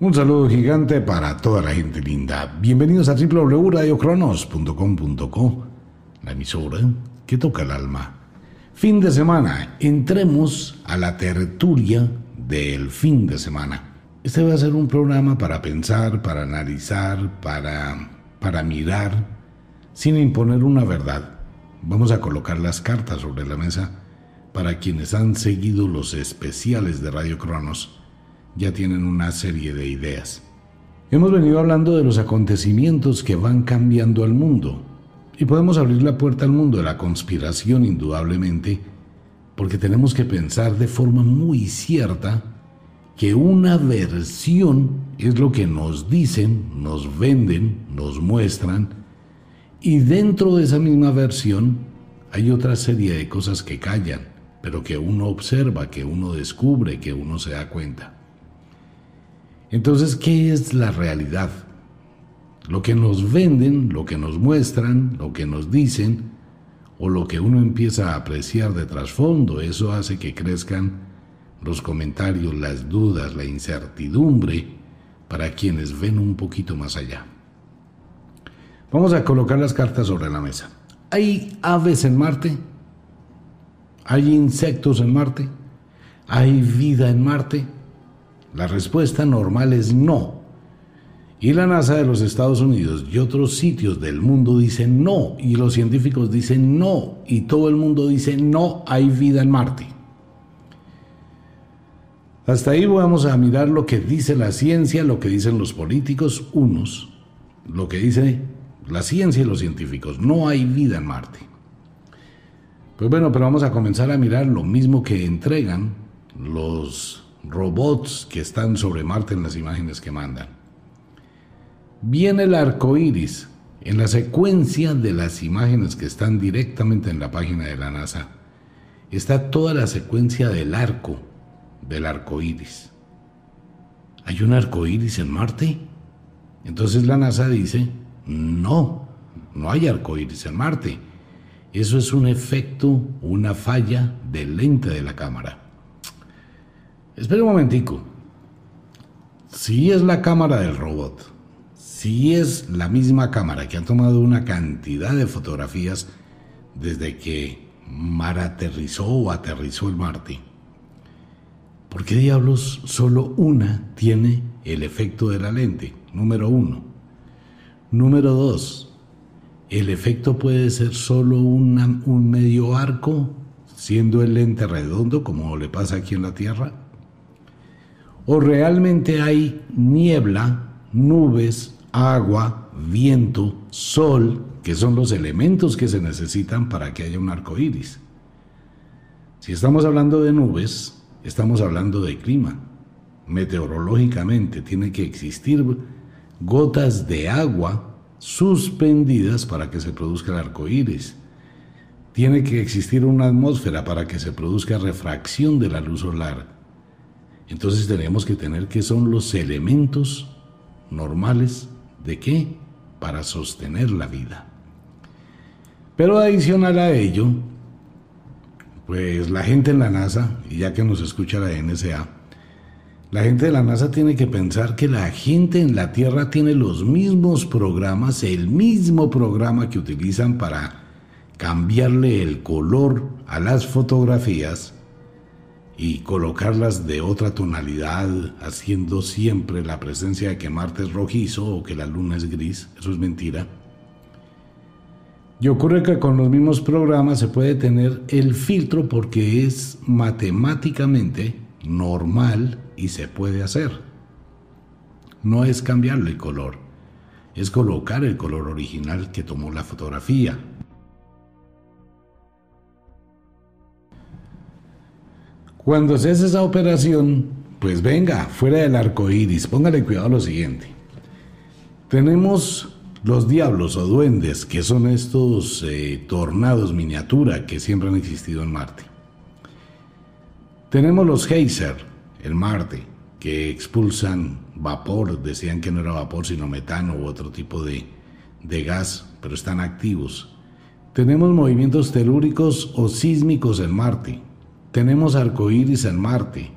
Un saludo gigante para toda la gente linda. Bienvenidos a www.radiocronos.com.co, la emisora que toca el alma. Fin de semana, entremos a la tertulia del fin de semana. Este va a ser un programa para pensar, para analizar, para, para mirar, sin imponer una verdad. Vamos a colocar las cartas sobre la mesa para quienes han seguido los especiales de Radio Cronos ya tienen una serie de ideas. Hemos venido hablando de los acontecimientos que van cambiando al mundo y podemos abrir la puerta al mundo de la conspiración indudablemente porque tenemos que pensar de forma muy cierta que una versión es lo que nos dicen, nos venden, nos muestran y dentro de esa misma versión hay otra serie de cosas que callan, pero que uno observa, que uno descubre, que uno se da cuenta. Entonces, ¿qué es la realidad? Lo que nos venden, lo que nos muestran, lo que nos dicen, o lo que uno empieza a apreciar de trasfondo, eso hace que crezcan los comentarios, las dudas, la incertidumbre para quienes ven un poquito más allá. Vamos a colocar las cartas sobre la mesa. ¿Hay aves en Marte? ¿Hay insectos en Marte? ¿Hay vida en Marte? La respuesta normal es no. Y la NASA de los Estados Unidos y otros sitios del mundo dicen no, y los científicos dicen no, y todo el mundo dice no hay vida en Marte. Hasta ahí vamos a mirar lo que dice la ciencia, lo que dicen los políticos, unos, lo que dice la ciencia y los científicos. No hay vida en Marte. Pues bueno, pero vamos a comenzar a mirar lo mismo que entregan los robots que están sobre Marte en las imágenes que mandan. Viene el arco iris en la secuencia de las imágenes que están directamente en la página de la NASA. Está toda la secuencia del arco, del arco iris. ¿Hay un arco iris en Marte? Entonces la NASA dice: No, no hay arco iris en Marte. Eso es un efecto, una falla del lente de la cámara. Espera un momentico. Si es la cámara del robot, si es la misma cámara que ha tomado una cantidad de fotografías desde que Mar aterrizó o aterrizó el Marte, ¿por qué diablos solo una tiene el efecto de la lente? Número uno. Número dos, el efecto puede ser solo un medio arco, siendo el lente redondo, como le pasa aquí en la Tierra o realmente hay niebla, nubes, agua, viento, sol, que son los elementos que se necesitan para que haya un arco iris. Si estamos hablando de nubes, estamos hablando de clima. Meteorológicamente tiene que existir gotas de agua suspendidas para que se produzca el arco iris. Tiene que existir una atmósfera para que se produzca refracción de la luz solar entonces tenemos que tener qué son los elementos normales de qué? Para sostener la vida. Pero adicional a ello, pues la gente en la NASA, y ya que nos escucha la NSA, la gente de la NASA tiene que pensar que la gente en la Tierra tiene los mismos programas, el mismo programa que utilizan para cambiarle el color a las fotografías y colocarlas de otra tonalidad, haciendo siempre la presencia de que Marte es rojizo o que la Luna es gris, eso es mentira. Y ocurre que con los mismos programas se puede tener el filtro porque es matemáticamente normal y se puede hacer. No es cambiarle el color, es colocar el color original que tomó la fotografía. Cuando se hace esa operación, pues venga, fuera del arco iris, póngale cuidado a lo siguiente. Tenemos los diablos o duendes, que son estos eh, tornados miniatura que siempre han existido en Marte. Tenemos los geyser, el Marte, que expulsan vapor, decían que no era vapor, sino metano u otro tipo de, de gas, pero están activos. Tenemos movimientos telúricos o sísmicos en Marte, tenemos arcoíris en Marte.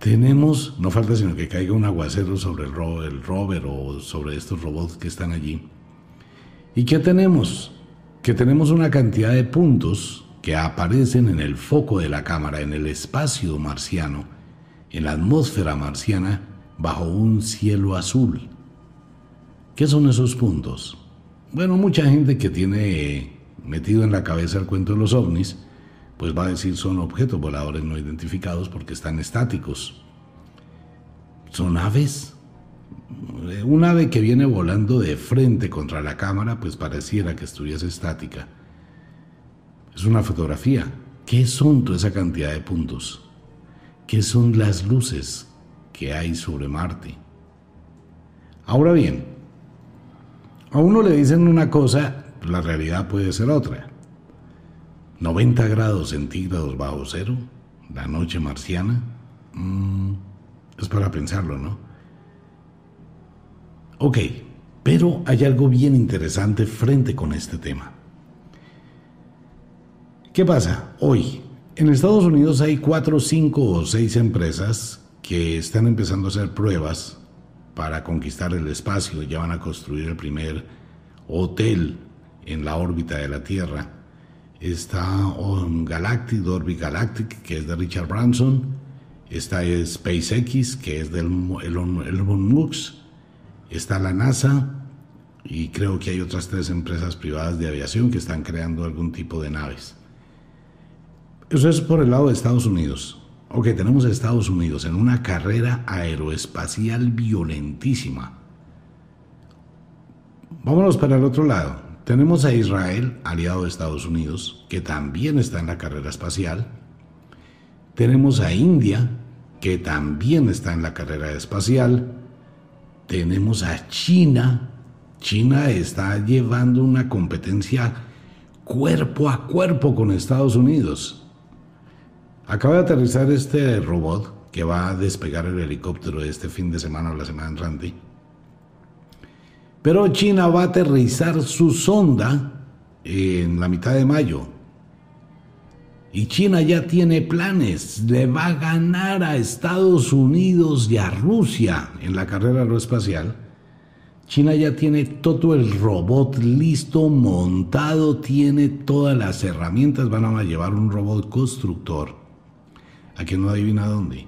Tenemos, no falta sino que caiga un aguacero sobre el, el rover o sobre estos robots que están allí. ¿Y qué tenemos? Que tenemos una cantidad de puntos que aparecen en el foco de la cámara, en el espacio marciano, en la atmósfera marciana, bajo un cielo azul. ¿Qué son esos puntos? Bueno, mucha gente que tiene metido en la cabeza el cuento de los ovnis, pues va a decir son objetos voladores no identificados porque están estáticos. Son aves. Un ave que viene volando de frente contra la cámara, pues pareciera que estuviese estática. Es una fotografía. ¿Qué son toda esa cantidad de puntos? ¿Qué son las luces que hay sobre Marte? Ahora bien, a uno le dicen una cosa, la realidad puede ser otra. 90 grados centígrados bajo cero, la noche marciana, mm, es para pensarlo, ¿no? Ok, pero hay algo bien interesante frente con este tema. ¿Qué pasa? Hoy, en Estados Unidos hay cuatro, cinco o seis empresas que están empezando a hacer pruebas para conquistar el espacio. Ya van a construir el primer hotel en la órbita de la Tierra está um, Galactic, Orbit Galactic, que es de Richard Branson, está SpaceX, que es del Elon, Musk, está la NASA y creo que hay otras tres empresas privadas de aviación que están creando algún tipo de naves. Eso es por el lado de Estados Unidos. Ok, tenemos a Estados Unidos en una carrera aeroespacial violentísima. Vámonos para el otro lado. Tenemos a Israel, aliado de Estados Unidos, que también está en la carrera espacial. Tenemos a India, que también está en la carrera espacial. Tenemos a China. China está llevando una competencia cuerpo a cuerpo con Estados Unidos. Acaba de aterrizar este robot que va a despegar el helicóptero este fin de semana o la semana entrante pero China va a aterrizar su sonda en la mitad de mayo. Y China ya tiene planes, le va a ganar a Estados Unidos y a Rusia en la carrera aeroespacial. China ya tiene todo el robot listo, montado, tiene todas las herramientas, van a llevar un robot constructor. A que no adivina dónde.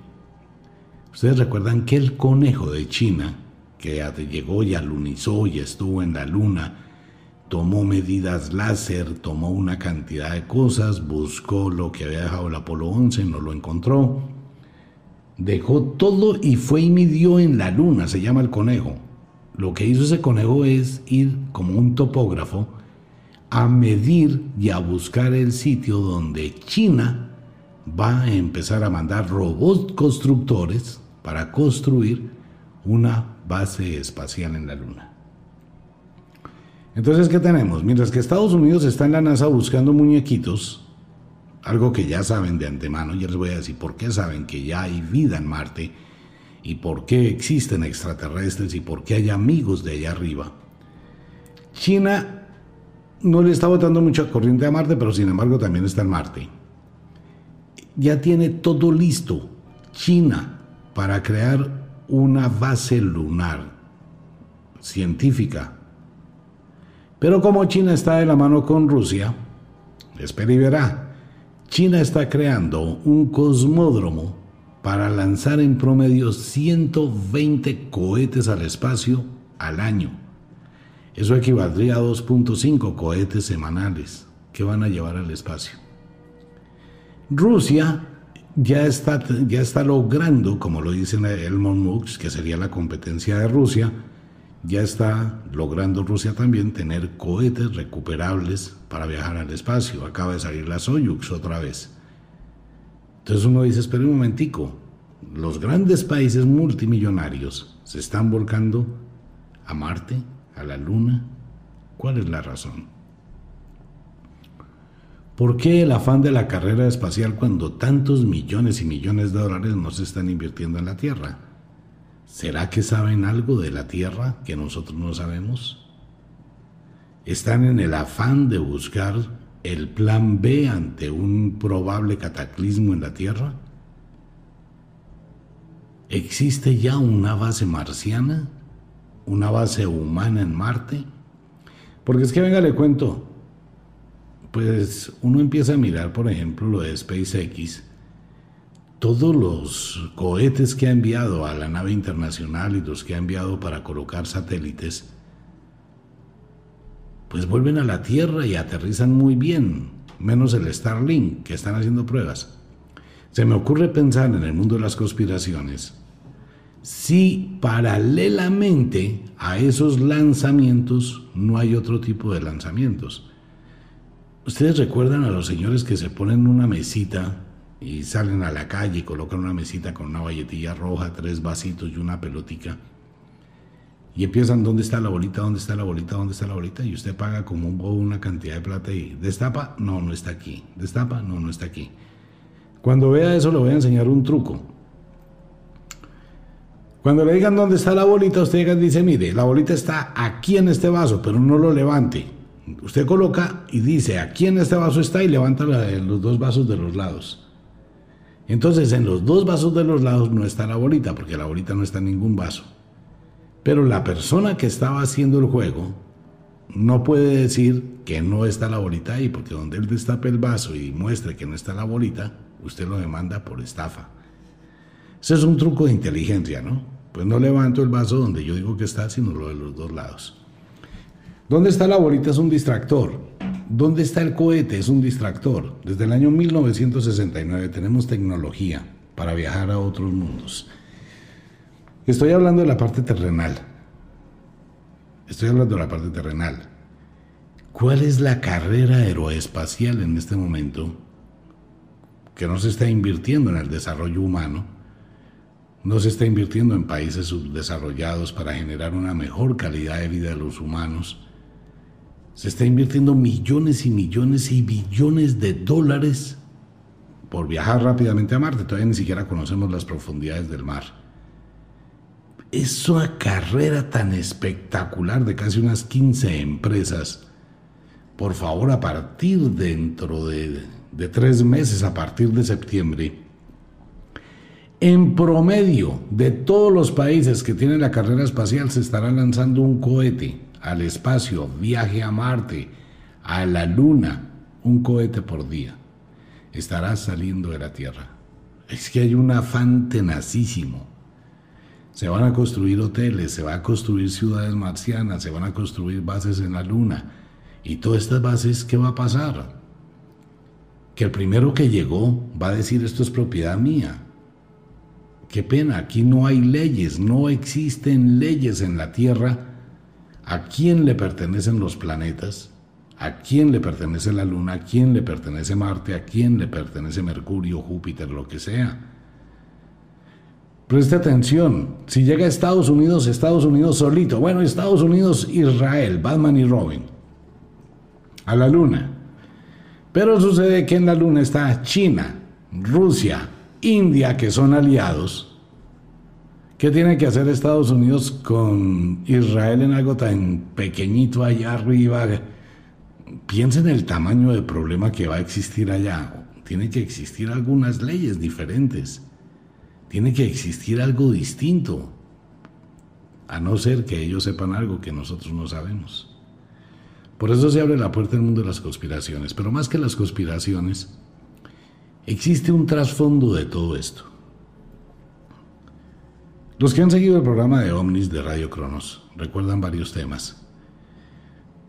Ustedes recuerdan que el conejo de China que llegó y alunizó y estuvo en la luna, tomó medidas láser, tomó una cantidad de cosas, buscó lo que había dejado el Apolo 11, no lo encontró, dejó todo y fue y midió en la luna, se llama el conejo. Lo que hizo ese conejo es ir como un topógrafo a medir y a buscar el sitio donde China va a empezar a mandar robots constructores para construir una base espacial en la Luna. Entonces, ¿qué tenemos? Mientras que Estados Unidos está en la NASA buscando muñequitos, algo que ya saben de antemano, ya les voy a decir por qué saben que ya hay vida en Marte y por qué existen extraterrestres y por qué hay amigos de allá arriba. China no le está botando mucha corriente a Marte, pero sin embargo también está en Marte. Ya tiene todo listo, China, para crear una base lunar científica. Pero como China está de la mano con Rusia, espera y verá, China está creando un cosmódromo para lanzar en promedio 120 cohetes al espacio al año. Eso equivaldría a 2.5 cohetes semanales que van a llevar al espacio. Rusia ya está, ya está logrando, como lo dice Elon Musk, que sería la competencia de Rusia, ya está logrando Rusia también tener cohetes recuperables para viajar al espacio. Acaba de salir la Soyuz otra vez. Entonces uno dice, espera un momentico, los grandes países multimillonarios se están volcando a Marte, a la Luna. ¿Cuál es la razón? ¿Por qué el afán de la carrera espacial cuando tantos millones y millones de dólares no se están invirtiendo en la Tierra? ¿Será que saben algo de la Tierra que nosotros no sabemos? ¿Están en el afán de buscar el plan B ante un probable cataclismo en la Tierra? ¿Existe ya una base marciana? ¿Una base humana en Marte? Porque es que venga, le cuento. Pues uno empieza a mirar, por ejemplo, lo de SpaceX. Todos los cohetes que ha enviado a la nave internacional y los que ha enviado para colocar satélites, pues vuelven a la Tierra y aterrizan muy bien, menos el Starlink, que están haciendo pruebas. Se me ocurre pensar en el mundo de las conspiraciones si paralelamente a esos lanzamientos no hay otro tipo de lanzamientos. Ustedes recuerdan a los señores que se ponen una mesita y salen a la calle y colocan una mesita con una valletilla roja, tres vasitos y una pelotica. Y empiezan, ¿dónde está la bolita? ¿Dónde está la bolita? ¿Dónde está la bolita? Y usted paga como un bobo una cantidad de plata y destapa, no, no está aquí. Destapa, no, no está aquí. Cuando vea eso le voy a enseñar un truco. Cuando le digan dónde está la bolita, usted dice, mire, la bolita está aquí en este vaso, pero no lo levante. Usted coloca y dice, aquí en este vaso está y levanta los dos vasos de los lados. Entonces, en los dos vasos de los lados no está la bolita, porque la bolita no está en ningún vaso. Pero la persona que estaba haciendo el juego no puede decir que no está la bolita ahí, porque donde él destape el vaso y muestre que no está la bolita, usted lo demanda por estafa. Ese es un truco de inteligencia, ¿no? Pues no levanto el vaso donde yo digo que está, sino lo de los dos lados. ¿Dónde está la bolita? Es un distractor. ¿Dónde está el cohete? Es un distractor. Desde el año 1969 tenemos tecnología para viajar a otros mundos. Estoy hablando de la parte terrenal. Estoy hablando de la parte terrenal. ¿Cuál es la carrera aeroespacial en este momento que no se está invirtiendo en el desarrollo humano? No se está invirtiendo en países subdesarrollados para generar una mejor calidad de vida de los humanos. Se está invirtiendo millones y millones y billones de dólares por viajar rápidamente a Marte. Todavía ni siquiera conocemos las profundidades del mar. Es una carrera tan espectacular de casi unas 15 empresas. Por favor, a partir dentro de, de tres meses, a partir de septiembre, en promedio, de todos los países que tienen la carrera espacial, se estará lanzando un cohete al espacio, viaje a Marte, a la Luna, un cohete por día. Estará saliendo de la Tierra. Es que hay un afán tenacísimo. Se van a construir hoteles, se van a construir ciudades marcianas, se van a construir bases en la Luna. Y todas estas bases, ¿qué va a pasar? Que el primero que llegó va a decir esto es propiedad mía Qué pena, aquí no hay leyes, no existen leyes en la Tierra. ¿A quién le pertenecen los planetas? ¿A quién le pertenece la Luna? ¿A quién le pertenece Marte? ¿A quién le pertenece Mercurio, Júpiter, lo que sea? Preste atención, si llega a Estados Unidos, Estados Unidos solito, bueno, Estados Unidos, Israel, Batman y Robin, a la Luna. Pero sucede que en la Luna está China, Rusia, India, que son aliados, ¿qué tiene que hacer Estados Unidos con Israel en algo tan pequeñito allá arriba? Piensen en el tamaño del problema que va a existir allá. Tiene que existir algunas leyes diferentes. Tiene que existir algo distinto. A no ser que ellos sepan algo que nosotros no sabemos. Por eso se abre la puerta al mundo de las conspiraciones. Pero más que las conspiraciones, Existe un trasfondo de todo esto. Los que han seguido el programa de Omnis de Radio Cronos recuerdan varios temas.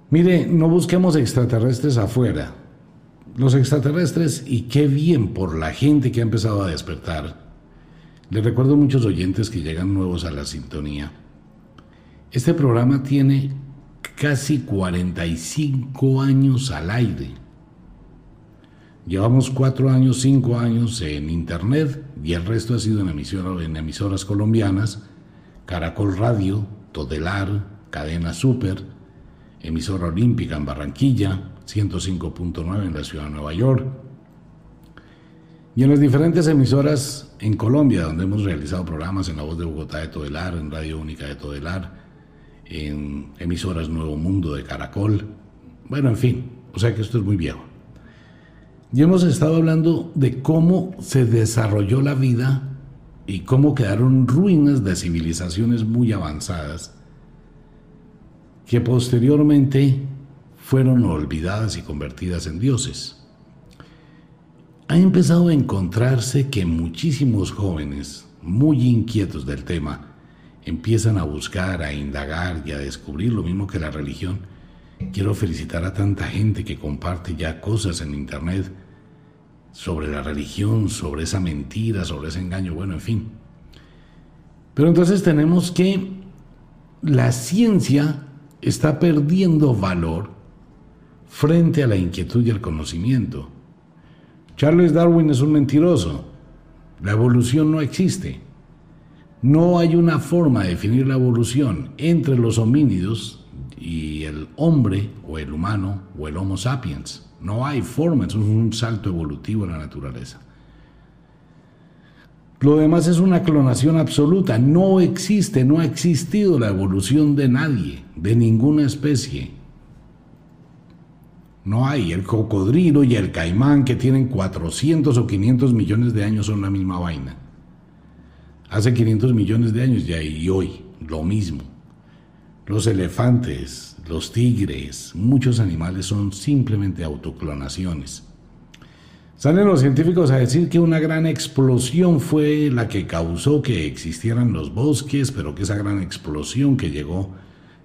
Mire, no busquemos extraterrestres afuera. Los extraterrestres, y qué bien por la gente que ha empezado a despertar. Les recuerdo a muchos oyentes que llegan nuevos a la sintonía. Este programa tiene casi 45 años al aire. Llevamos cuatro años, cinco años en Internet y el resto ha sido en, emisoras colombianas, Caracol Radio, Todelar, Cadena Super, emisora olímpica en Barranquilla, 105.9 en la ciudad de Nueva York, y en las diferentes emisoras en Colombia, donde hemos realizado programas en La Voz de Bogotá de Todelar, en Radio Única de Todelar, en emisoras Nuevo Mundo de Caracol, bueno, en fin, o sea que esto es muy viejo. Y hemos estado hablando de cómo se desarrolló la vida y cómo quedaron ruinas de civilizaciones muy avanzadas que posteriormente fueron olvidadas y convertidas en dioses. Ha empezado a encontrarse que muchísimos jóvenes, muy inquietos del tema, empiezan a buscar, a indagar y a descubrir lo mismo que la religión. Quiero felicitar a tanta gente que comparte ya cosas en Internet sobre la religión, sobre esa mentira, sobre ese engaño, bueno, en fin. Pero entonces tenemos que la ciencia está perdiendo valor frente a la inquietud y el conocimiento. Charles Darwin es un mentiroso. La evolución no existe. No hay una forma de definir la evolución entre los homínidos y el hombre o el humano o el Homo sapiens. No hay forma, eso es un salto evolutivo en la naturaleza. Lo demás es una clonación absoluta. No existe, no ha existido la evolución de nadie, de ninguna especie. No hay. El cocodrilo y el caimán que tienen 400 o 500 millones de años son la misma vaina. Hace 500 millones de años ya y hoy lo mismo. Los elefantes, los tigres, muchos animales son simplemente autoclonaciones. Salen los científicos a decir que una gran explosión fue la que causó que existieran los bosques, pero que esa gran explosión que llegó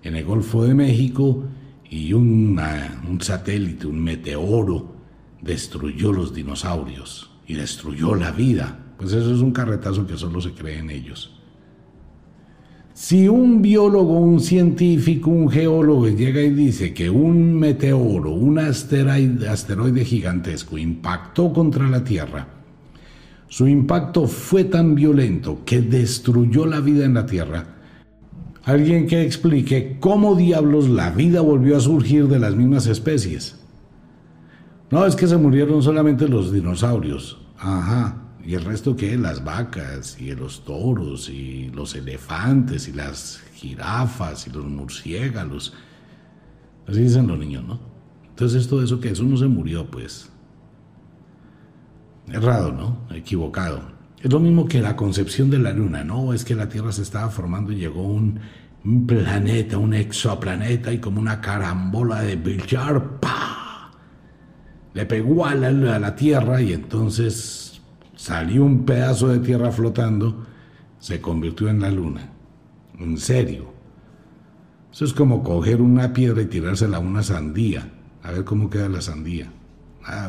en el Golfo de México y un satélite, un meteoro, destruyó los dinosaurios y destruyó la vida. Pues eso es un carretazo que solo se cree en ellos. Si un biólogo, un científico, un geólogo llega y dice que un meteoro, un asteroide, gigantesco impactó contra la Tierra, su impacto fue tan violento que destruyó la vida en la Tierra, alguien que explique cómo diablos la vida volvió a surgir de las mismas especies. No es que se murieron solamente los dinosaurios. Ajá. ¿Y el resto qué? Las vacas y los toros y los elefantes y las jirafas y los murciélagos. Así dicen los niños, ¿no? Entonces todo eso que eso no se murió, pues. Errado, ¿no? Equivocado. Es lo mismo que la concepción de la luna, ¿no? Es que la Tierra se estaba formando y llegó un, planeta, un exoplaneta y como una carambola de billar, ¡pa! Le pegó a la Tierra y entonces salió un pedazo de tierra flotando, se convirtió en la luna. En serio. Eso es como coger una piedra y tirársela a una sandía, a ver cómo queda la sandía. Ah,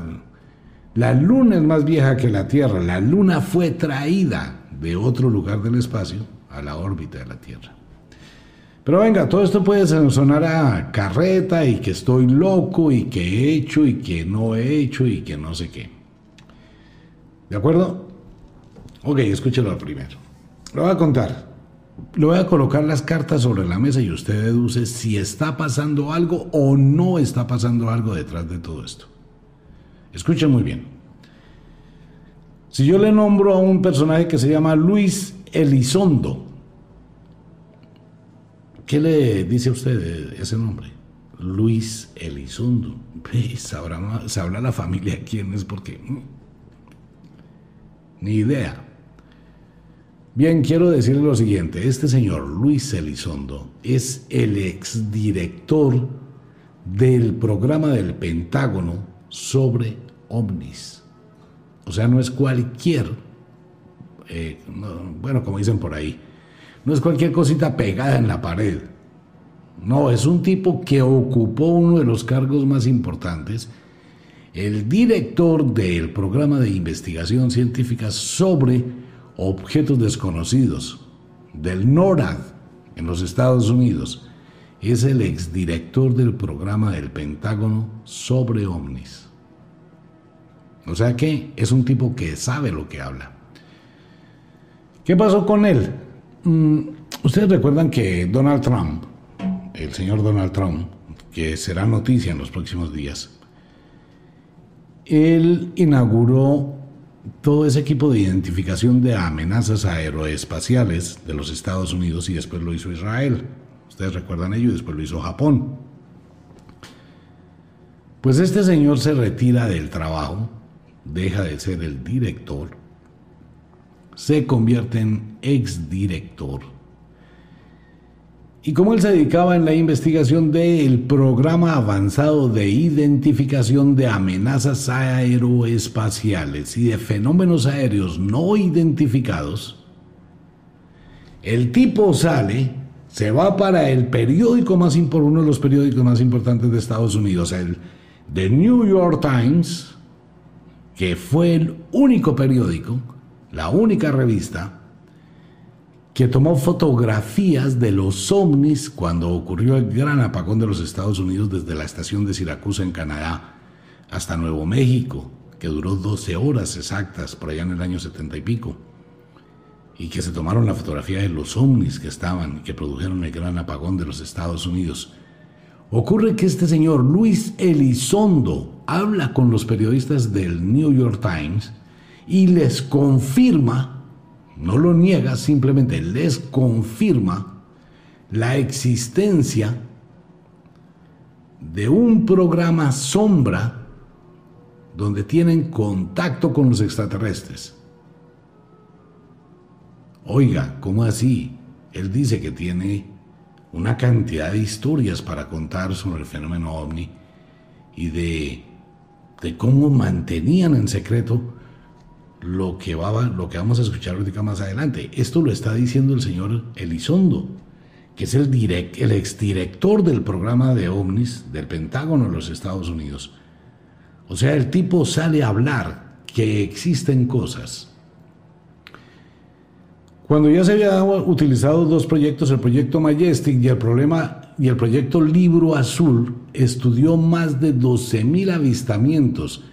la luna es más vieja que la Tierra. La luna fue traída de otro lugar del espacio a la órbita de la Tierra. Pero venga, todo esto puede sonar a carreta y que estoy loco y que he hecho y que no he hecho y que no sé qué. ¿De acuerdo? Ok, escúchelo primero. Lo voy a contar. Le voy a colocar las cartas sobre la mesa y usted deduce si está pasando algo o no está pasando algo detrás de todo esto. Escuche muy bien. Si yo le nombro a un personaje que se llama Luis Elizondo, ¿qué le dice a usted ese nombre? Luis Elizondo. Sabrá, sabrá la familia quién es porque mm, ni idea. Bien, quiero decirle lo siguiente. Este señor Luis Elizondo es el exdirector del programa del Pentágono sobre ovnis. O sea, no es cualquier, eh, bueno, como dicen por ahí, no es cualquier cosita pegada en la pared. No, es un tipo que ocupó uno de los cargos más importantes el director del programa de investigación científica sobre objetos desconocidos del NORAD en los Estados Unidos. Es el exdirector del programa del Pentágono sobre ovnis. O sea que es un tipo que sabe lo que habla. ¿Qué pasó con él? Mm, ustedes recuerdan que Donald Trump, el señor Donald Trump, que será noticia en los próximos días, él inauguró todo ese equipo de identificación de amenazas aeroespaciales de los Estados Unidos y después lo hizo Israel. Ustedes recuerdan ello y después lo hizo Japón. Pues este señor se retira del trabajo, deja de ser el director se convierte en exdirector. Y como él se dedicaba en la investigación del programa avanzado de identificación de amenazas aeroespaciales y de fenómenos aéreos no identificados, el tipo sale, se va para el periódico más uno de los periódicos más importantes de Estados Unidos, el The New York Times, que fue el único periódico, la única revista que tomó fotografías de los ovnis cuando ocurrió el gran apagón de los Estados Unidos desde la estación de Siracusa en Canadá hasta Nuevo México, que duró 12 horas exactas por allá en el año 70 y pico, y que se tomaron la fotografía de los ovnis que estaban que produjeron el gran apagón de los Estados Unidos. Ocurre que este señor Luis Elizondo habla con los periodistas del New York Times y les confirma no lo niega, simplemente les confirma la existencia de un programa sombra donde tienen contacto con los extraterrestres. Oiga, ¿cómo así? Él dice que tiene una cantidad de historias para contar sobre el fenómeno ovni y de, de cómo mantenían en secreto lo que, va, lo que vamos a escuchar ahorita más adelante. Esto lo está diciendo el señor Elizondo, que es el, direct, exdirector del programa de ovnis del Pentágono de los Estados Unidos. O sea, el tipo sale a hablar que existen cosas. Cuando ya se había utilizado dos proyectos, el proyecto Majestic y el, problema, y el proyecto Libro Azul, estudió más de 12.000 avistamientos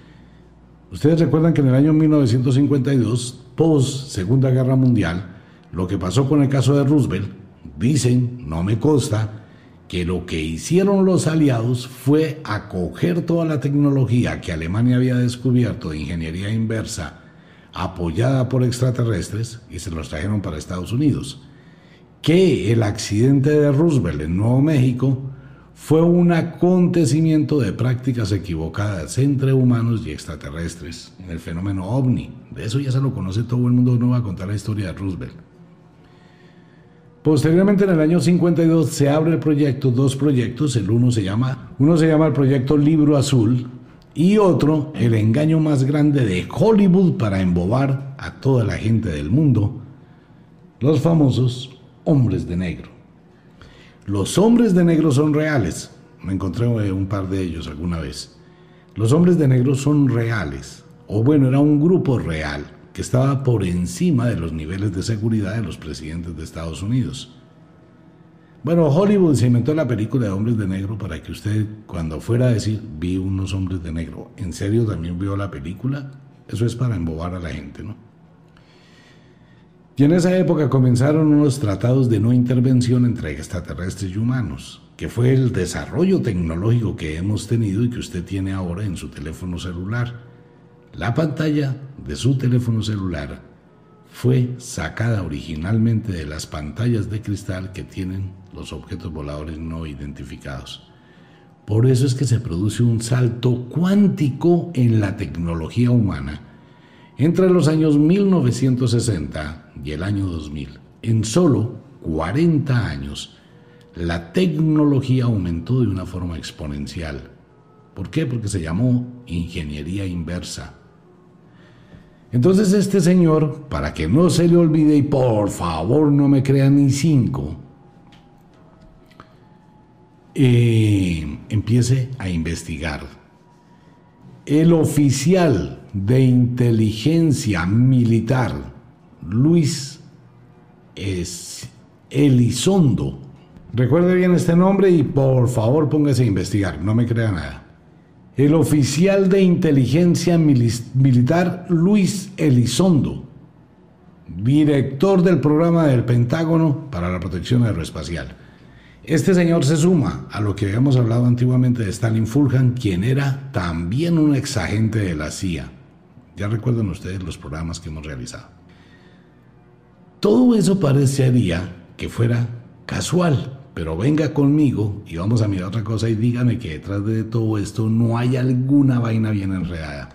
Ustedes recuerdan que en el año 1952, post Segunda Guerra Mundial, lo que pasó con el caso de Roosevelt, dicen, no me consta, que lo que hicieron los aliados fue acoger toda la tecnología que Alemania había descubierto de ingeniería inversa apoyada por extraterrestres y se los trajeron para Estados Unidos. Que el accidente de Roosevelt en Nuevo México fue un acontecimiento de prácticas equivocadas entre humanos y extraterrestres en el fenómeno ovni. De eso ya se lo conoce todo el mundo, no va a contar la historia de Roosevelt. Posteriormente en el año 52 se abre el proyecto, dos proyectos, el uno se llama, uno se llama el proyecto Libro Azul y otro el engaño más grande de Hollywood para embobar a toda la gente del mundo, los famosos hombres de negro. Los hombres de negro son reales. Me encontré eh, un par de ellos alguna vez. Los hombres de negro son reales. O bueno, era un grupo real que estaba por encima de los niveles de seguridad de los presidentes de Estados Unidos. Bueno, Hollywood se inventó la película de hombres de negro para que usted cuando fuera a decir vi unos hombres de negro, ¿en serio también vio la película? Eso es para embobar a la gente, ¿no? Y en esa época comenzaron unos tratados de no intervención entre extraterrestres y humanos, que fue el desarrollo tecnológico que hemos tenido y que usted tiene ahora en su teléfono celular. La pantalla de su teléfono celular fue sacada originalmente de las pantallas de cristal que tienen los objetos voladores no identificados. Por eso es que se produce un salto cuántico en la tecnología humana entre los años 1960 y el año 2000. En solo 40 años, la tecnología aumentó de una forma exponencial. ¿Por qué? Porque se llamó ingeniería inversa. Entonces este señor, para que no se le olvide y por favor no me crea ni cinco, eh, empiece a investigar. El oficial de inteligencia militar, Luis Elizondo. Recuerde bien este nombre y por favor póngase a investigar, no me crea nada. El oficial de inteligencia militar Luis Elizondo, director del programa del Pentágono para la protección aeroespacial. Este señor se suma a lo que habíamos hablado antiguamente de Stalin Fulham, quien era también un exagente de la CIA. Ya recuerdan ustedes los programas que hemos realizado. Todo eso parecería que fuera casual, pero venga conmigo y vamos a mirar otra cosa y dígame que detrás de todo esto no hay alguna vaina bien enredada.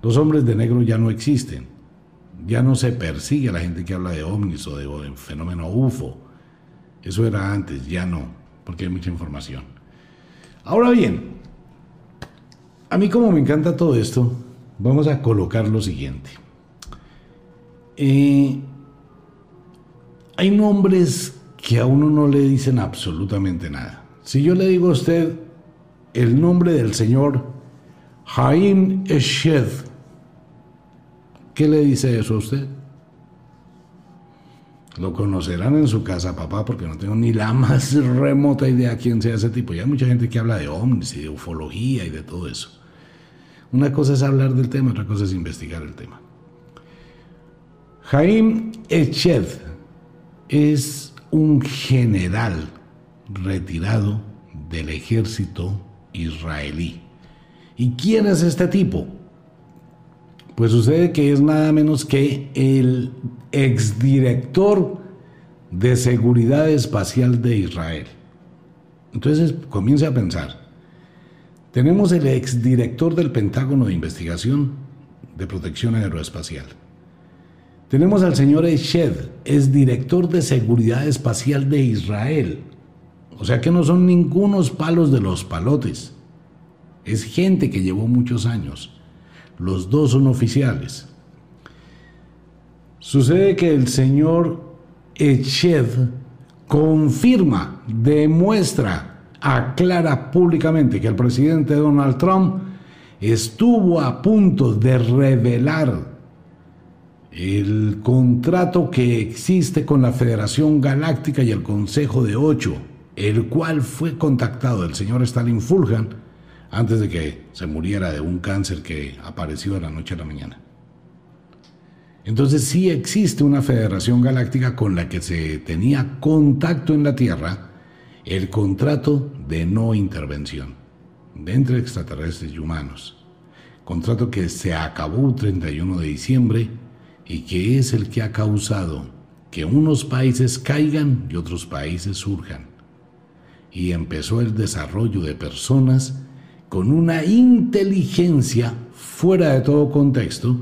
Los hombres de negro ya no existen. Ya no se persigue a la gente que habla de ovnis o de fenómeno UFO. Eso era antes, ya no, porque hay mucha información. Ahora bien, a mí como me encanta todo esto, vamos a colocar lo siguiente. Eh, hay nombres que a uno no le dicen absolutamente nada. Si yo le digo a usted el nombre del señor Jaim Eshed, ¿qué le dice eso a usted? Lo conocerán en su casa, papá, porque no tengo ni la más remota idea quién sea ese tipo. Ya hay mucha gente que habla de ovnis y de ufología y de todo eso. Una cosa es hablar del tema, otra cosa es investigar el tema. Jaim Eched es un general retirado del ejército israelí. ¿Y quién es este tipo? Pues sucede que es nada menos que el exdirector de seguridad espacial de Israel. Entonces comienza a pensar, tenemos el exdirector del Pentágono de Investigación de Protección Aeroespacial. Tenemos al señor Eshed, es director de Seguridad Espacial de Israel. O sea que no son ningunos palos de los palotes. Es gente que llevó muchos años. Los dos son oficiales. Sucede que el señor Eched confirma, demuestra aclara públicamente que el presidente Donald Trump estuvo a punto de revelar el contrato que existe con la Federación Galáctica y el Consejo de Ocho, el cual fue contactado el señor Stalin Fulhan antes de que se muriera de un cáncer que apareció de la noche a la mañana. Entonces sí existe una Federación Galáctica con la que se tenía contacto en la Tierra, el contrato de no intervención entre extraterrestres y humanos. Contrato que se acabó el 31 de diciembre y que es el que ha causado que unos países caigan y otros países surjan. Y empezó el desarrollo de personas con una inteligencia fuera de todo contexto,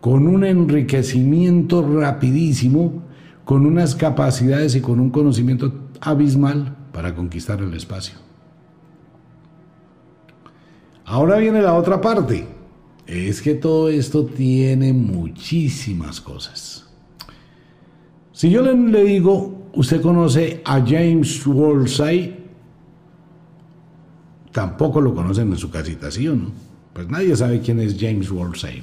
con un enriquecimiento rapidísimo, con unas capacidades y con un conocimiento abismal para conquistar el espacio. Ahora viene la otra parte. Es que todo esto tiene muchísimas cosas. Si yo le, digo, usted conoce a James Woolsey, tampoco lo conocen en su casita, ¿sí o no? Pues nadie sabe quién es James Woolsey.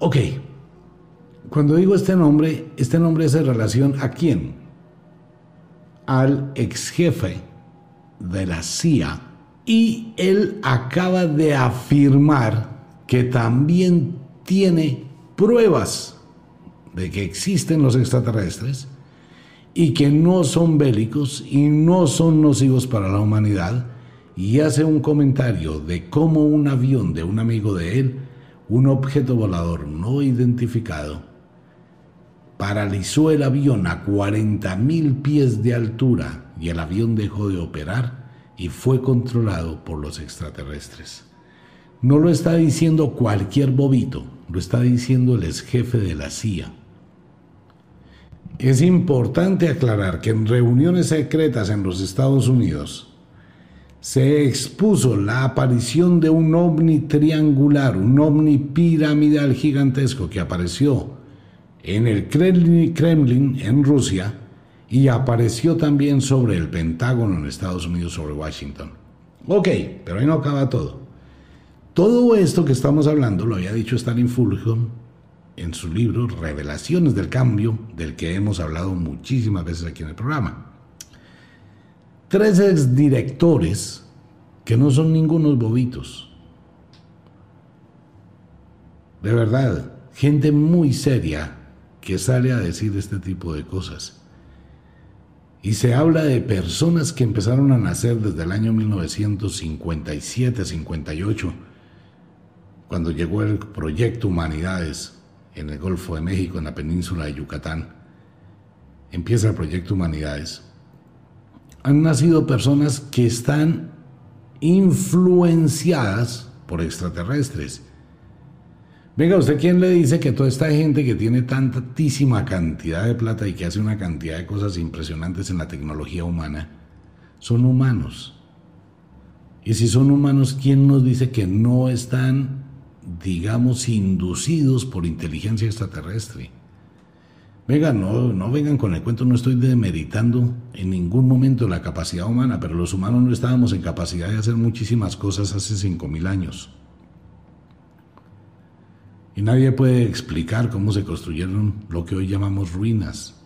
Ok, cuando digo este nombre, este nombre es en relación a quién? al ex jefe de la CIA y él acaba de afirmar que también tiene pruebas de que existen los extraterrestres y que no son bélicos y no son nocivos para la humanidad. Y hace un comentario de cómo un avión de un amigo de él, un objeto volador no identificado, paralizó el avión a 40.000 pies de altura y el avión dejó de operar y fue controlado por los extraterrestres. No lo está diciendo cualquier bobito, lo está diciendo el ex jefe de la CIA. Es importante aclarar que en reuniones secretas en los Estados Unidos se expuso la aparición de un ovni triangular, un ovni piramidal gigantesco que apareció en el Kremlin en Rusia y apareció también sobre el Pentágono en Estados Unidos, sobre Washington. Ok, pero ahí no acaba todo. Todo esto que estamos hablando lo había dicho Stalin Fulton en su libro Revelaciones del Cambio, del que hemos hablado muchísimas veces aquí en el programa. Tres exdirectores que no son ningunos bobitos. De verdad, gente muy seria que sale a decir este tipo de cosas. Y se habla de personas que empezaron a nacer desde el año 1957-58, cuando llegó el proyecto Humanidades en el Golfo de México, en la península de Yucatán. Empieza el proyecto Humanidades. Han nacido personas que están influenciadas por extraterrestres Venga, ¿usted quién le dice que toda esta gente que tiene tantísima cantidad de plata y que hace una cantidad de cosas impresionantes en la tecnología humana, son humanos? Y si son humanos, ¿quién nos dice que no están, digamos, inducidos por inteligencia extraterrestre? Venga, no, no vengan con el cuento, no estoy demeritando en ningún momento la capacidad humana, pero los humanos no estábamos en capacidad de hacer muchísimas cosas hace 5.000 años. Y nadie puede explicar cómo se construyeron lo que hoy llamamos ruinas.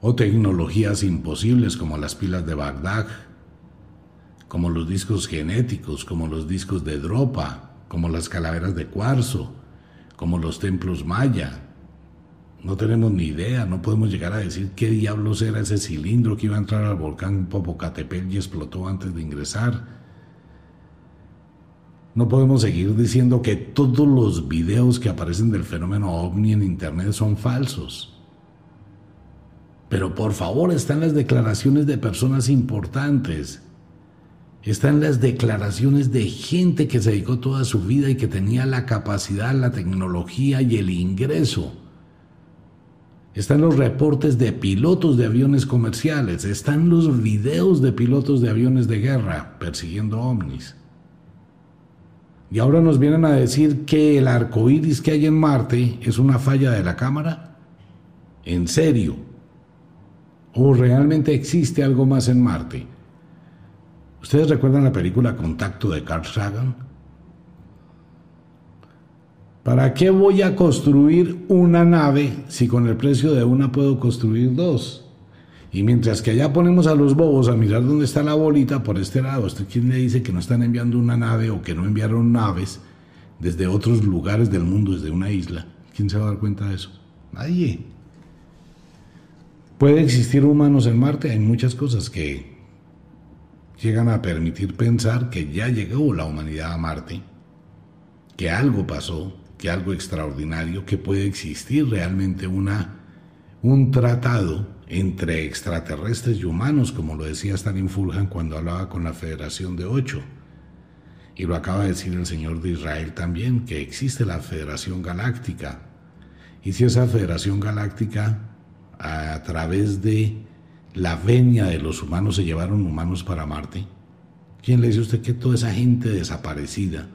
O tecnologías imposibles como las pilas de Bagdad, como los discos genéticos, como los discos de dropa, como las calaveras de cuarzo, como los templos maya. No tenemos ni idea, no podemos llegar a decir qué diablos era ese cilindro que iba a entrar al volcán Popocatépetl y explotó antes de ingresar no podemos seguir diciendo que todos los videos que aparecen del fenómeno ovni en Internet son falsos. Pero por favor están las declaraciones de personas importantes. Están las declaraciones de gente que se dedicó toda su vida y que tenía la capacidad, la tecnología y el ingreso. Están los reportes de pilotos de aviones comerciales. Están los videos de pilotos de aviones de guerra persiguiendo ovnis. Y ahora nos vienen a decir que el arco iris que hay en Marte es una falla de la cámara. ¿En serio? ¿O realmente existe algo más en Marte? ¿Ustedes recuerdan la película Contacto de Carl Sagan? ¿Para qué voy a construir una nave si con el precio de una puedo construir dos? Y mientras que allá ponemos a los bobos a mirar dónde está la bolita por este lado, ¿usted quién le dice que no están enviando una nave o que no enviaron naves desde otros lugares del mundo, desde una isla? ¿Quién se va a dar cuenta de eso? Nadie. ¿Puede existir humanos en Marte? Hay muchas cosas que llegan a permitir pensar que ya llegó la humanidad a Marte, que algo pasó, que algo extraordinario, que puede existir realmente una, un tratado entre extraterrestres y humanos, como lo decía Stalin Fulhan cuando hablaba con la Federación de Ocho. Y lo acaba de decir el Señor de Israel también, que existe la Federación Galáctica. Y si esa Federación Galáctica, a través de la venia de los humanos, se llevaron humanos para Marte, ¿quién le dice a usted que toda esa gente desaparecida,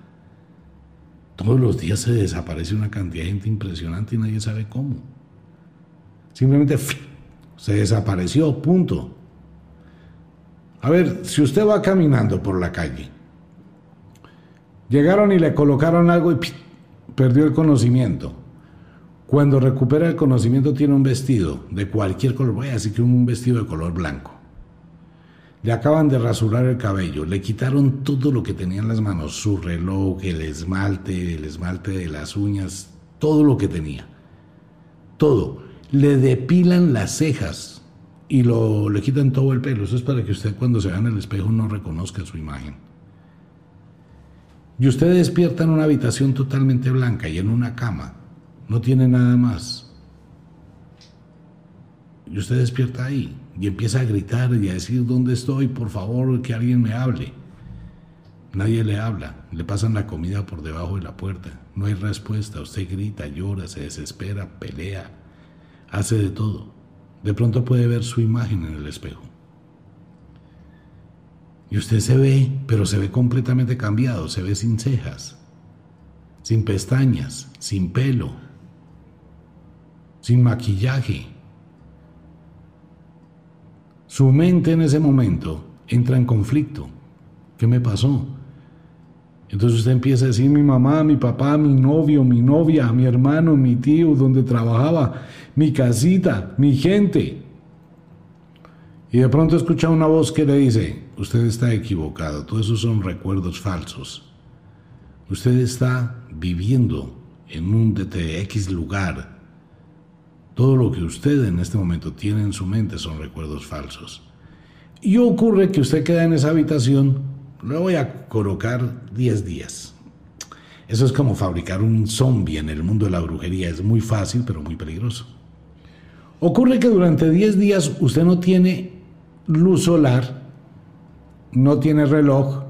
todos los días se desaparece una cantidad de gente impresionante y nadie sabe cómo? Simplemente se desapareció, punto. A ver, si usted va caminando por la calle, llegaron y le colocaron algo y perdió el conocimiento. Cuando recupera el conocimiento tiene un vestido de cualquier color, voy a decir que un vestido de color blanco. Le acaban de rasurar el cabello, le quitaron todo lo que tenía en las manos, su reloj, el esmalte, el esmalte de las uñas, todo lo que tenía. Todo le depilan las cejas y lo, le quitan todo el pelo. Eso es para que usted cuando se vea en el espejo no reconozca su imagen. Y usted despierta en una habitación totalmente blanca y en una cama. No tiene nada más. Y usted despierta ahí y empieza a gritar y a decir, ¿dónde estoy? Por favor, que alguien me hable. Nadie le habla, le pasan la comida por debajo de la puerta. No hay respuesta, usted grita, llora, se desespera, pelea hace de todo. De pronto puede ver su imagen en el espejo. Y usted se ve, pero se ve completamente cambiado, se ve sin cejas, sin pestañas, sin pelo, sin maquillaje. Su mente en ese momento entra en conflicto. ¿Qué me pasó? Entonces usted empieza a decir mi mamá, mi papá, mi novio, mi novia, mi hermano, mi tío, donde trabajaba, mi casita, mi gente. Y de pronto escucha una voz que le dice, usted está equivocado, todos esos son recuerdos falsos. Usted está viviendo en un DTX lugar. Todo lo que usted en este momento tiene en su mente son recuerdos falsos. Y ocurre que usted queda en esa habitación le voy a colocar 10 días. Eso es como fabricar un zombie en el mundo de la brujería. Es muy fácil, pero muy peligroso. Ocurre que durante 10 días usted no tiene luz solar, no tiene reloj,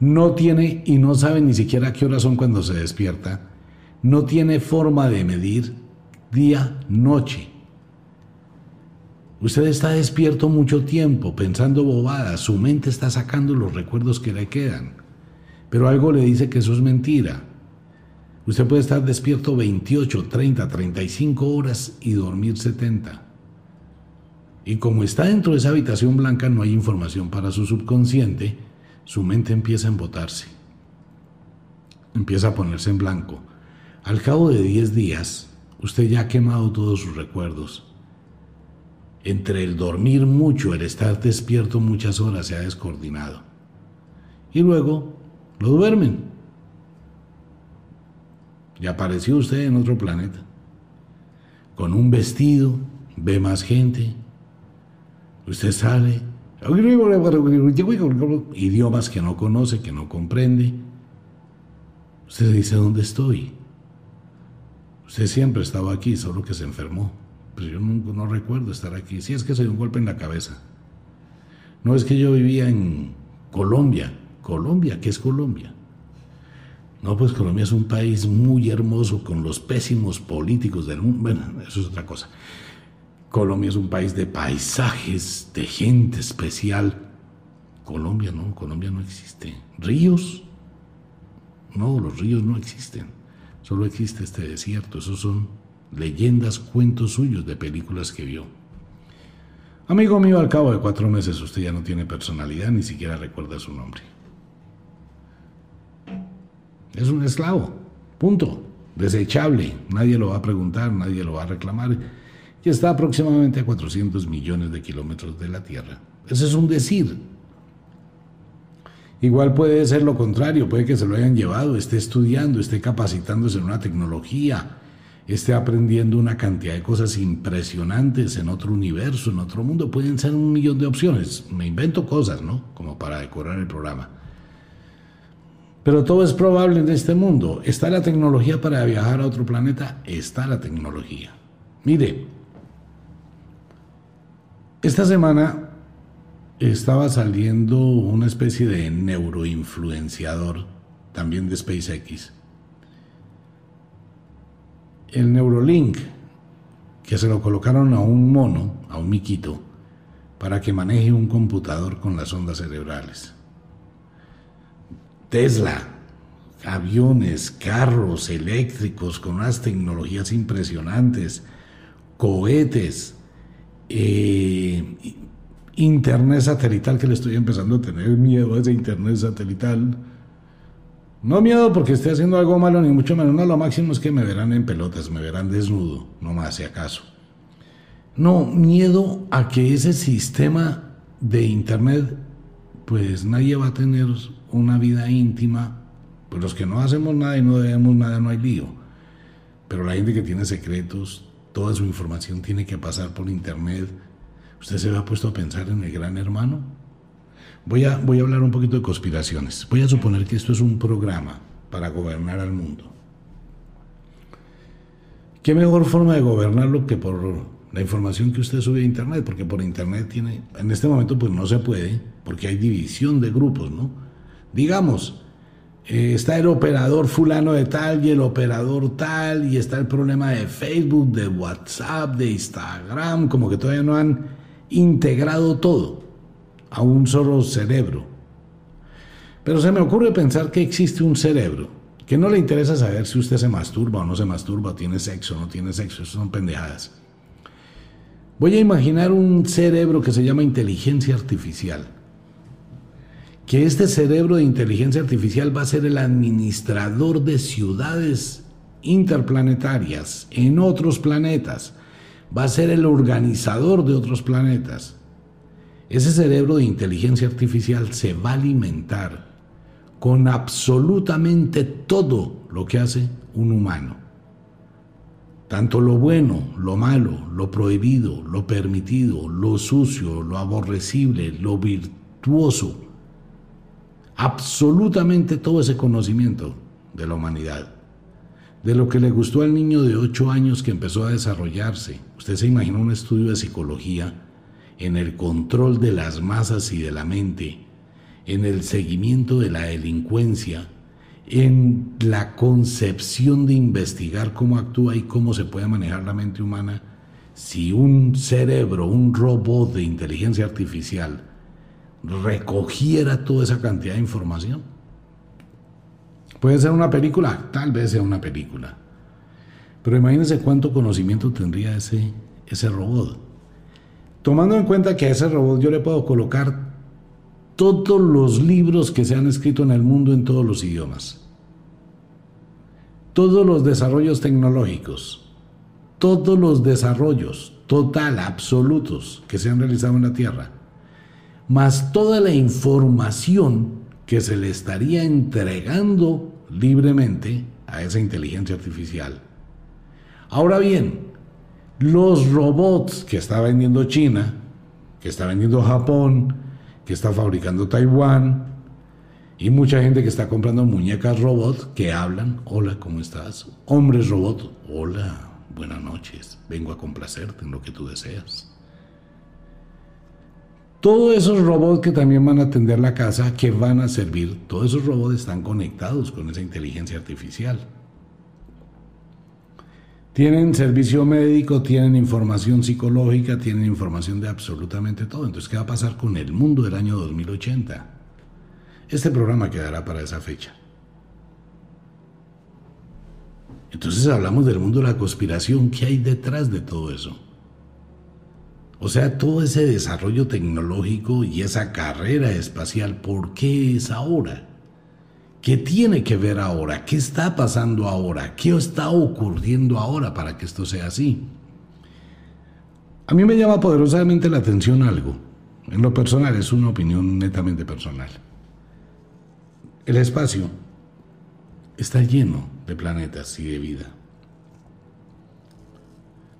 no tiene y no sabe ni siquiera qué horas son cuando se despierta. no tiene forma de medir día-noche. Usted está despierto mucho tiempo pensando bobadas, su mente está sacando los recuerdos que le quedan, pero algo le dice que eso es mentira. Usted puede estar despierto 28, 30, 35 horas y dormir 70. Y como está dentro de esa habitación blanca, no hay información para su subconsciente, su mente empieza a embotarse. Empieza a ponerse en blanco. Al cabo de 10 días, usted ya ha quemado todos sus recuerdos entre el dormir mucho, el estar despierto muchas horas se ha descoordinado. Y luego lo duermen. Y apareció usted en otro planeta. Con un vestido, ve más gente. Usted sale. Idiomas que no conoce, que no comprende. Usted dice, ¿dónde estoy? Usted siempre estaba aquí, solo que se enfermó. Pues yo no, recuerdo estar aquí. Sí es que se dio un golpe en la cabeza. No es que yo vivía en Colombia. Colombia, ¿qué es Colombia? No, pues Colombia es un país muy hermoso con los pésimos políticos del mundo. Bueno, eso es otra cosa. Colombia es un país de paisajes, de gente especial. Colombia no, Colombia no existe. ¿Ríos? No, los ríos no existen. Solo existe este desierto. Esos son leyendas, cuentos suyos de películas que vio. Amigo mío, al cabo de cuatro meses usted ya no tiene personalidad, ni siquiera recuerda su nombre. Es un esclavo, punto. Desechable, nadie lo va a preguntar, nadie lo va a reclamar. Y está aproximadamente a 400 millones de kilómetros de la Tierra. Ese es un decir. Igual puede ser lo contrario, puede que se lo hayan llevado, esté estudiando, esté capacitándose en una tecnología, esté aprendiendo una cantidad de cosas impresionantes en otro universo, en otro mundo. Pueden ser un millón de opciones. Me invento cosas, ¿no? Como para decorar el programa. Pero todo es probable en este mundo. ¿Está la tecnología para viajar a otro planeta? Está la tecnología. Mire, esta semana estaba saliendo una especie de neuroinfluenciador, también de SpaceX, el Neurolink, que se lo colocaron a un mono, a un miquito, para que maneje un computador con las ondas cerebrales. Tesla, aviones, carros eléctricos con unas tecnologías impresionantes, cohetes, eh, internet satelital, que le estoy empezando a tener miedo a ese internet satelital no miedo porque esté haciendo algo malo, ni mucho menos. No, lo máximo es que me verán en pelotas, me verán desnudo, no más si acaso. No, miedo a que ese sistema de Internet, pues nadie va a tener una vida íntima. Pues los que no hacemos nada y no debemos nada, no hay lío. Pero la gente que tiene secretos, toda su información tiene que pasar por Internet. ¿Usted se ha puesto a pensar en el gran hermano? Voy a, voy a hablar un poquito de conspiraciones. Voy a suponer que esto es un programa para gobernar al mundo. ¿Qué mejor forma de gobernarlo que por la información que usted sube a Internet? Porque por Internet tiene, en este momento pues no se puede, porque hay división de grupos, ¿no? Digamos, eh, está el operador fulano de tal y el operador tal, y está el problema de Facebook, de WhatsApp, de Instagram, como que todavía no han integrado todo a un solo cerebro. Pero se me ocurre pensar que existe un cerebro, que no le interesa saber si usted se masturba o no se masturba, tiene sexo o no tiene sexo, eso son pendejadas. Voy a imaginar un cerebro que se llama inteligencia artificial. Que este cerebro de inteligencia artificial va a ser el administrador de ciudades interplanetarias en otros planetas. Va a ser el organizador de otros planetas. Ese cerebro de inteligencia artificial se va a alimentar con absolutamente todo lo que hace un humano. Tanto lo bueno, lo malo, lo prohibido, lo permitido, lo sucio, lo aborrecible, lo virtuoso. Absolutamente todo ese conocimiento de la humanidad. De lo que le gustó al niño de 8 años que empezó a desarrollarse. Usted se imagina un estudio de psicología en el control de las masas y de la mente, en el seguimiento de la delincuencia, en la concepción de investigar cómo actúa y cómo se puede manejar la mente humana si un cerebro, un robot de inteligencia artificial recogiera toda esa cantidad de información. Puede ser una película, tal vez sea una película. Pero imagínense cuánto conocimiento tendría ese, ese robot. Tomando en cuenta que a ese robot yo le puedo colocar todos los libros que se han escrito en el mundo en todos los idiomas, todos los desarrollos tecnológicos, todos los desarrollos total, absolutos que se han realizado en la Tierra, más toda la información que se le estaría entregando libremente a esa inteligencia artificial. Ahora bien, los robots que está vendiendo China, que está vendiendo Japón, que está fabricando Taiwán, y mucha gente que está comprando muñecas robots que hablan, hola, ¿cómo estás? Hombres robot, hola, buenas noches, vengo a complacerte en lo que tú deseas. Todos esos robots que también van a atender la casa, que van a servir, todos esos robots están conectados con esa inteligencia artificial. Tienen servicio médico, tienen información psicológica, tienen información de absolutamente todo. Entonces, ¿qué va a pasar con el mundo del año 2080? Este programa quedará para esa fecha. Entonces hablamos del mundo de la conspiración. ¿Qué hay detrás de todo eso? O sea, todo ese desarrollo tecnológico y esa carrera espacial, ¿por qué es ahora? ¿Qué tiene que ver ahora? ¿Qué está pasando ahora? ¿Qué está ocurriendo ahora para que esto sea así? A mí me llama poderosamente la atención algo. En lo personal, es una opinión netamente personal. El espacio está lleno de planetas y de vida.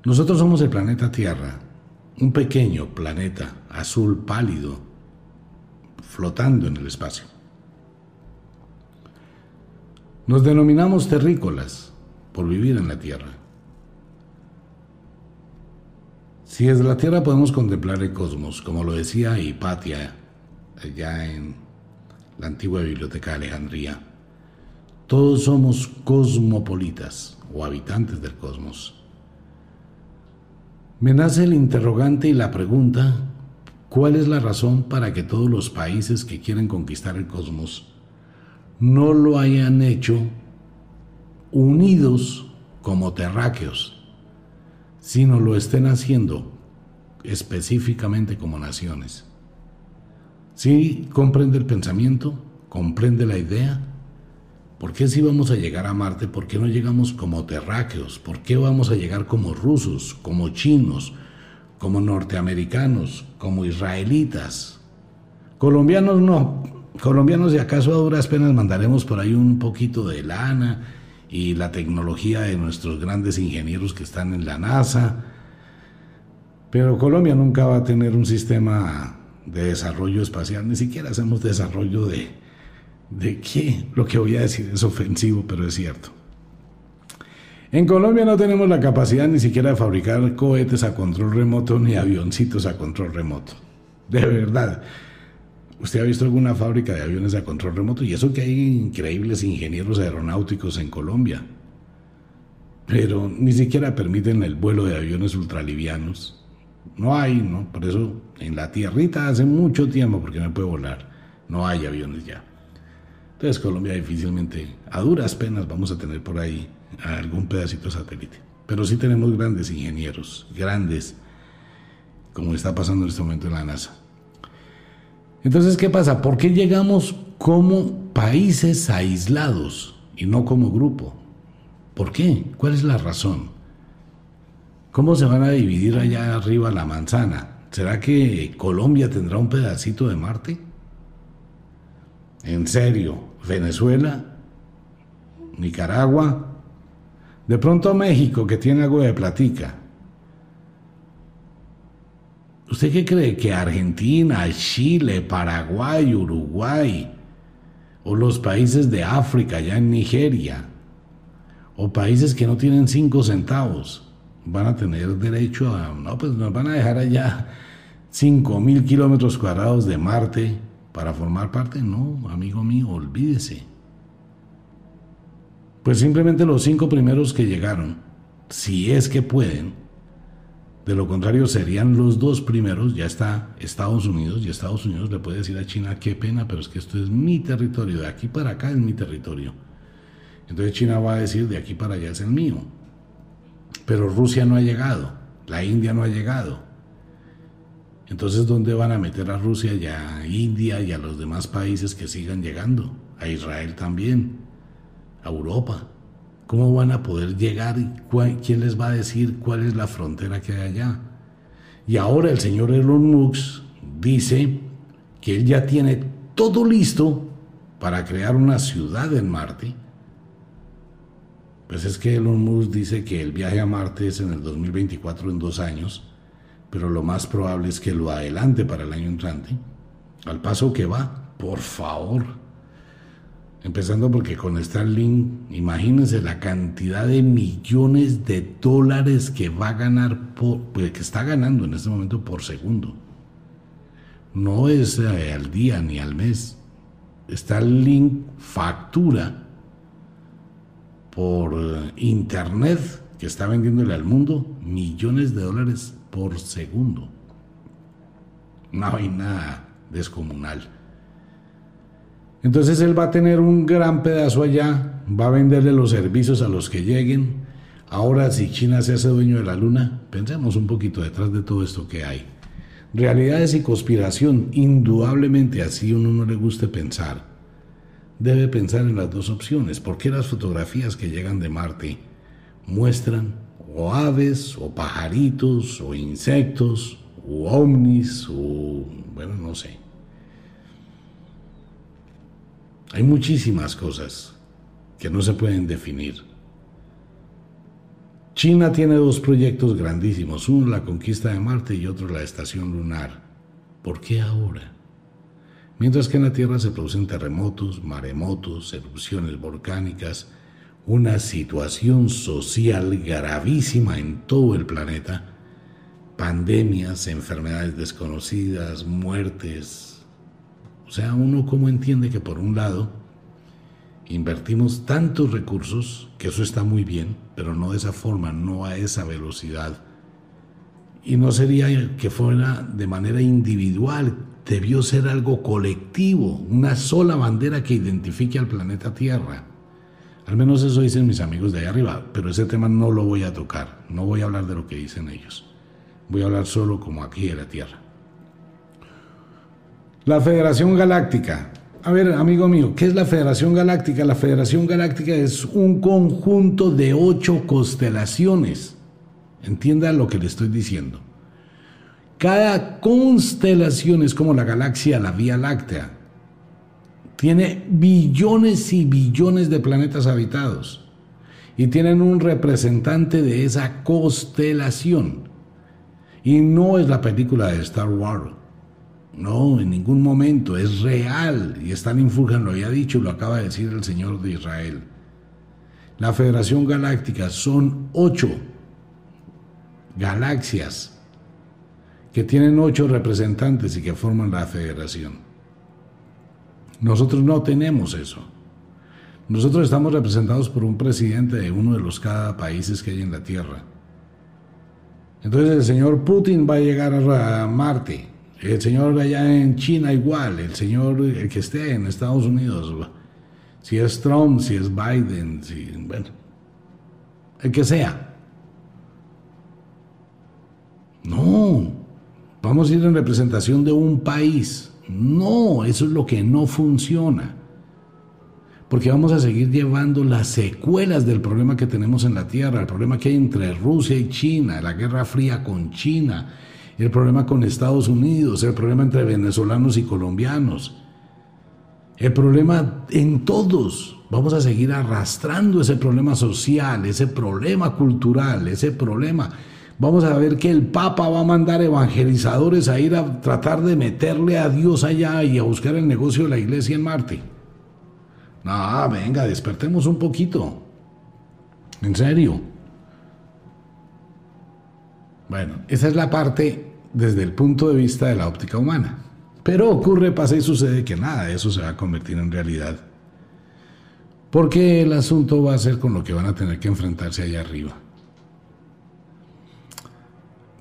Nosotros somos el planeta Tierra, un pequeño planeta azul pálido flotando en el espacio. Nos denominamos terrícolas por vivir en la Tierra. Si desde la Tierra podemos contemplar el cosmos, como lo decía Hipatia allá en la antigua biblioteca de Alejandría, todos somos cosmopolitas o habitantes del cosmos. Me nace el interrogante y la pregunta, ¿cuál es la razón para que todos los países que quieren conquistar el cosmos no lo hayan hecho unidos como terráqueos, sino lo estén haciendo específicamente como naciones? ¿Sí comprende el pensamiento? ¿Comprende la idea? ¿Por qué si vamos a llegar a Marte? ¿Por qué no llegamos como terráqueos? ¿Por qué vamos a llegar como rusos, como chinos, como norteamericanos, como israelitas? Colombianos no. Colombianos de acaso a duras penas mandaremos por ahí un poquito de lana y la tecnología de nuestros grandes ingenieros que están en la NASA. Pero Colombia nunca va a tener un sistema de desarrollo espacial, ni siquiera hacemos desarrollo de, ¿De qué? Lo que voy a decir es ofensivo, pero es cierto. En Colombia no tenemos la capacidad ni siquiera de fabricar cohetes a control remoto ni avioncitos a control remoto. De verdad. ¿Usted ha visto alguna fábrica de aviones a control remoto? Y eso que hay increíbles ingenieros aeronáuticos en Colombia. Pero ni siquiera permiten el vuelo de aviones ultralivianos. No hay, ¿no? Por eso en la tierrita hace mucho tiempo, porque no puede volar. No hay aviones ya. Entonces Colombia difícilmente, a duras penas, vamos a tener por ahí algún pedacito satélite. Pero sí tenemos grandes ingenieros, grandes, como está pasando en este momento en la NASA. Entonces, ¿qué pasa? ¿Por qué llegamos como países aislados y no como grupo? ¿Por qué? ¿Cuál es la razón? ¿Cómo se van a dividir allá arriba la manzana? ¿Será que Colombia tendrá un pedacito de Marte? ¿En serio? Venezuela, Nicaragua, de pronto México que tiene algo de platica. ¿Usted qué cree que Argentina, Chile, Paraguay, Uruguay, o los países de África, allá en Nigeria, o países que no tienen cinco centavos, van a tener derecho a, no, pues nos van a dejar allá cinco mil kilómetros cuadrados de Marte para formar parte, no, amigo mío, olvídese. Pues simplemente los cinco primeros que llegaron, si es que pueden, de lo contrario serían los dos primeros, ya está Estados Unidos, y Estados Unidos le puede decir a China, qué pena, pero es que esto es mi territorio, de aquí para acá es mi territorio. Entonces China va a decir, de aquí para allá es el mío. Pero Rusia no ha llegado, la India no ha llegado. Entonces, ¿dónde van a meter a Rusia y a India y a los demás países que sigan llegando? A Israel también a Europa. ¿Cómo van a poder llegar y quién les va a decir cuál es la frontera que hay allá? Y ahora el señor Elon Musk dice que él ya tiene todo listo para crear una ciudad en Marte. Pues es que Elon Musk dice que el viaje a Marte es en el 2024, en dos años, pero lo más probable es que lo adelante para el año entrante. Al paso que va, por favor, Empezando porque con Starlink, imagínense la cantidad de millones de dólares que va a ganar, por, pues, que está ganando en este momento por segundo. No es eh, al día ni al mes. Starlink factura por eh, internet que está vendiéndole al mundo millones de dólares por segundo. Una vaina descomunal. Entonces él va a tener un gran pedazo allá, va a venderle los servicios a los que lleguen. Ahora, si China se hace dueño de la luna, pensemos un poquito detrás de todo esto que hay. Realidades y conspiración, indudablemente así uno no le guste pensar. Debe pensar en las dos opciones, porque las fotografías que llegan de Marte muestran o aves, o pajaritos, o insectos, o ovnis, o bueno, no sé. Hay muchísimas cosas que no se pueden definir. China tiene dos proyectos grandísimos, uno la conquista de Marte y otro la estación lunar. ¿Por qué ahora? Mientras que en la Tierra se producen terremotos, maremotos, erupciones volcánicas, una situación social gravísima en todo el planeta, pandemias, enfermedades desconocidas, muertes, o sea, uno cómo entiende que por un lado invertimos tantos recursos, que eso está muy bien, pero no de esa forma, no a esa velocidad. Y no sería que fuera de manera individual, debió ser algo colectivo, una sola bandera que identifique al planeta Tierra. Al menos eso dicen mis amigos de ahí arriba, pero ese tema no lo voy a tocar, no voy a hablar de lo que dicen ellos. Voy a hablar solo como aquí de la Tierra. La Federación Galáctica. A ver, amigo mío, ¿qué es la Federación Galáctica? La Federación Galáctica es un conjunto de ocho constelaciones. Entienda lo que le estoy diciendo. Cada constelación es como la galaxia, la Vía Láctea. Tiene billones y billones de planetas habitados. Y tienen un representante de esa constelación. Y no es la película de Star Wars. No, en ningún momento, es real. Y Stalin Fulham lo había dicho, lo acaba de decir el Señor de Israel. La Federación Galáctica son ocho galaxias que tienen ocho representantes y que forman la federación. Nosotros no tenemos eso. Nosotros estamos representados por un presidente de uno de los cada países que hay en la Tierra. Entonces el señor Putin va a llegar a Marte el señor allá en China igual, el señor el que esté en Estados Unidos, si es Trump, si es Biden, si, bueno, el que sea. No, vamos a ir en representación de un país. No, eso es lo que no funciona. Porque vamos a seguir llevando las secuelas del problema que tenemos en la Tierra, el problema que hay entre Rusia y China, la Guerra Fría con China, el problema con Estados Unidos, el problema entre venezolanos y colombianos, el problema en todos. Vamos a seguir arrastrando ese problema social, ese problema cultural, ese problema. Vamos a ver que el Papa va a mandar evangelizadores a ir a tratar de meterle a Dios allá y a buscar el negocio de la iglesia en Marte. No, venga, despertemos un poquito. En serio. Bueno, esa es la parte desde el punto de vista de la óptica humana. Pero ocurre, pasa y sucede que nada de eso se va a convertir en realidad. Porque el asunto va a ser con lo que van a tener que enfrentarse allá arriba.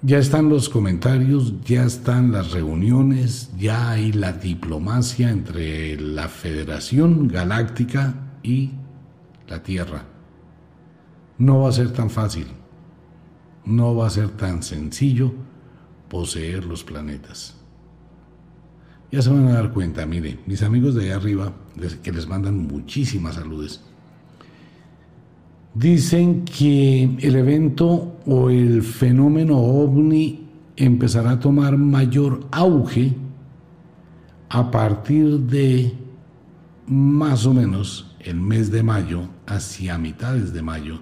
Ya están los comentarios, ya están las reuniones, ya hay la diplomacia entre la Federación Galáctica y la Tierra. No va a ser tan fácil, no va a ser tan sencillo poseer los planetas. Ya se van a dar cuenta, mire, mis amigos de allá arriba, que les mandan muchísimas saludes, dicen que el evento o el fenómeno ovni empezará a tomar mayor auge a partir de más o menos el mes de mayo, hacia mitades de mayo,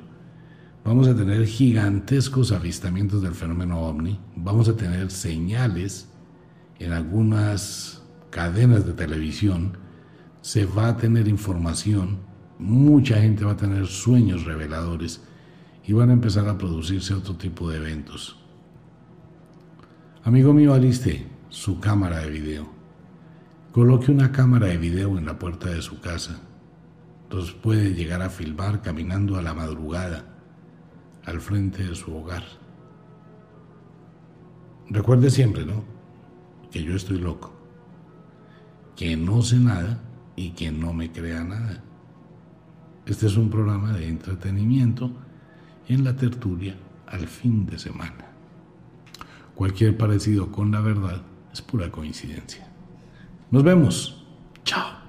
vamos a tener gigantescos avistamientos del fenómeno ovni, vamos a tener señales en algunas cadenas de televisión, se va a tener información, mucha gente va a tener sueños reveladores y van a empezar a producirse otro tipo de eventos. Amigo mío, aliste su cámara de video. Coloque una cámara de video en la puerta de su casa. Entonces puede llegar a filmar caminando a la madrugada al frente de su hogar. Recuerde siempre, ¿no? Que yo estoy loco, que no sé nada y que no me crea nada. Este es un programa de entretenimiento en la tertulia al fin de semana. Cualquier parecido con la verdad es pura coincidencia. Nos vemos. Chao.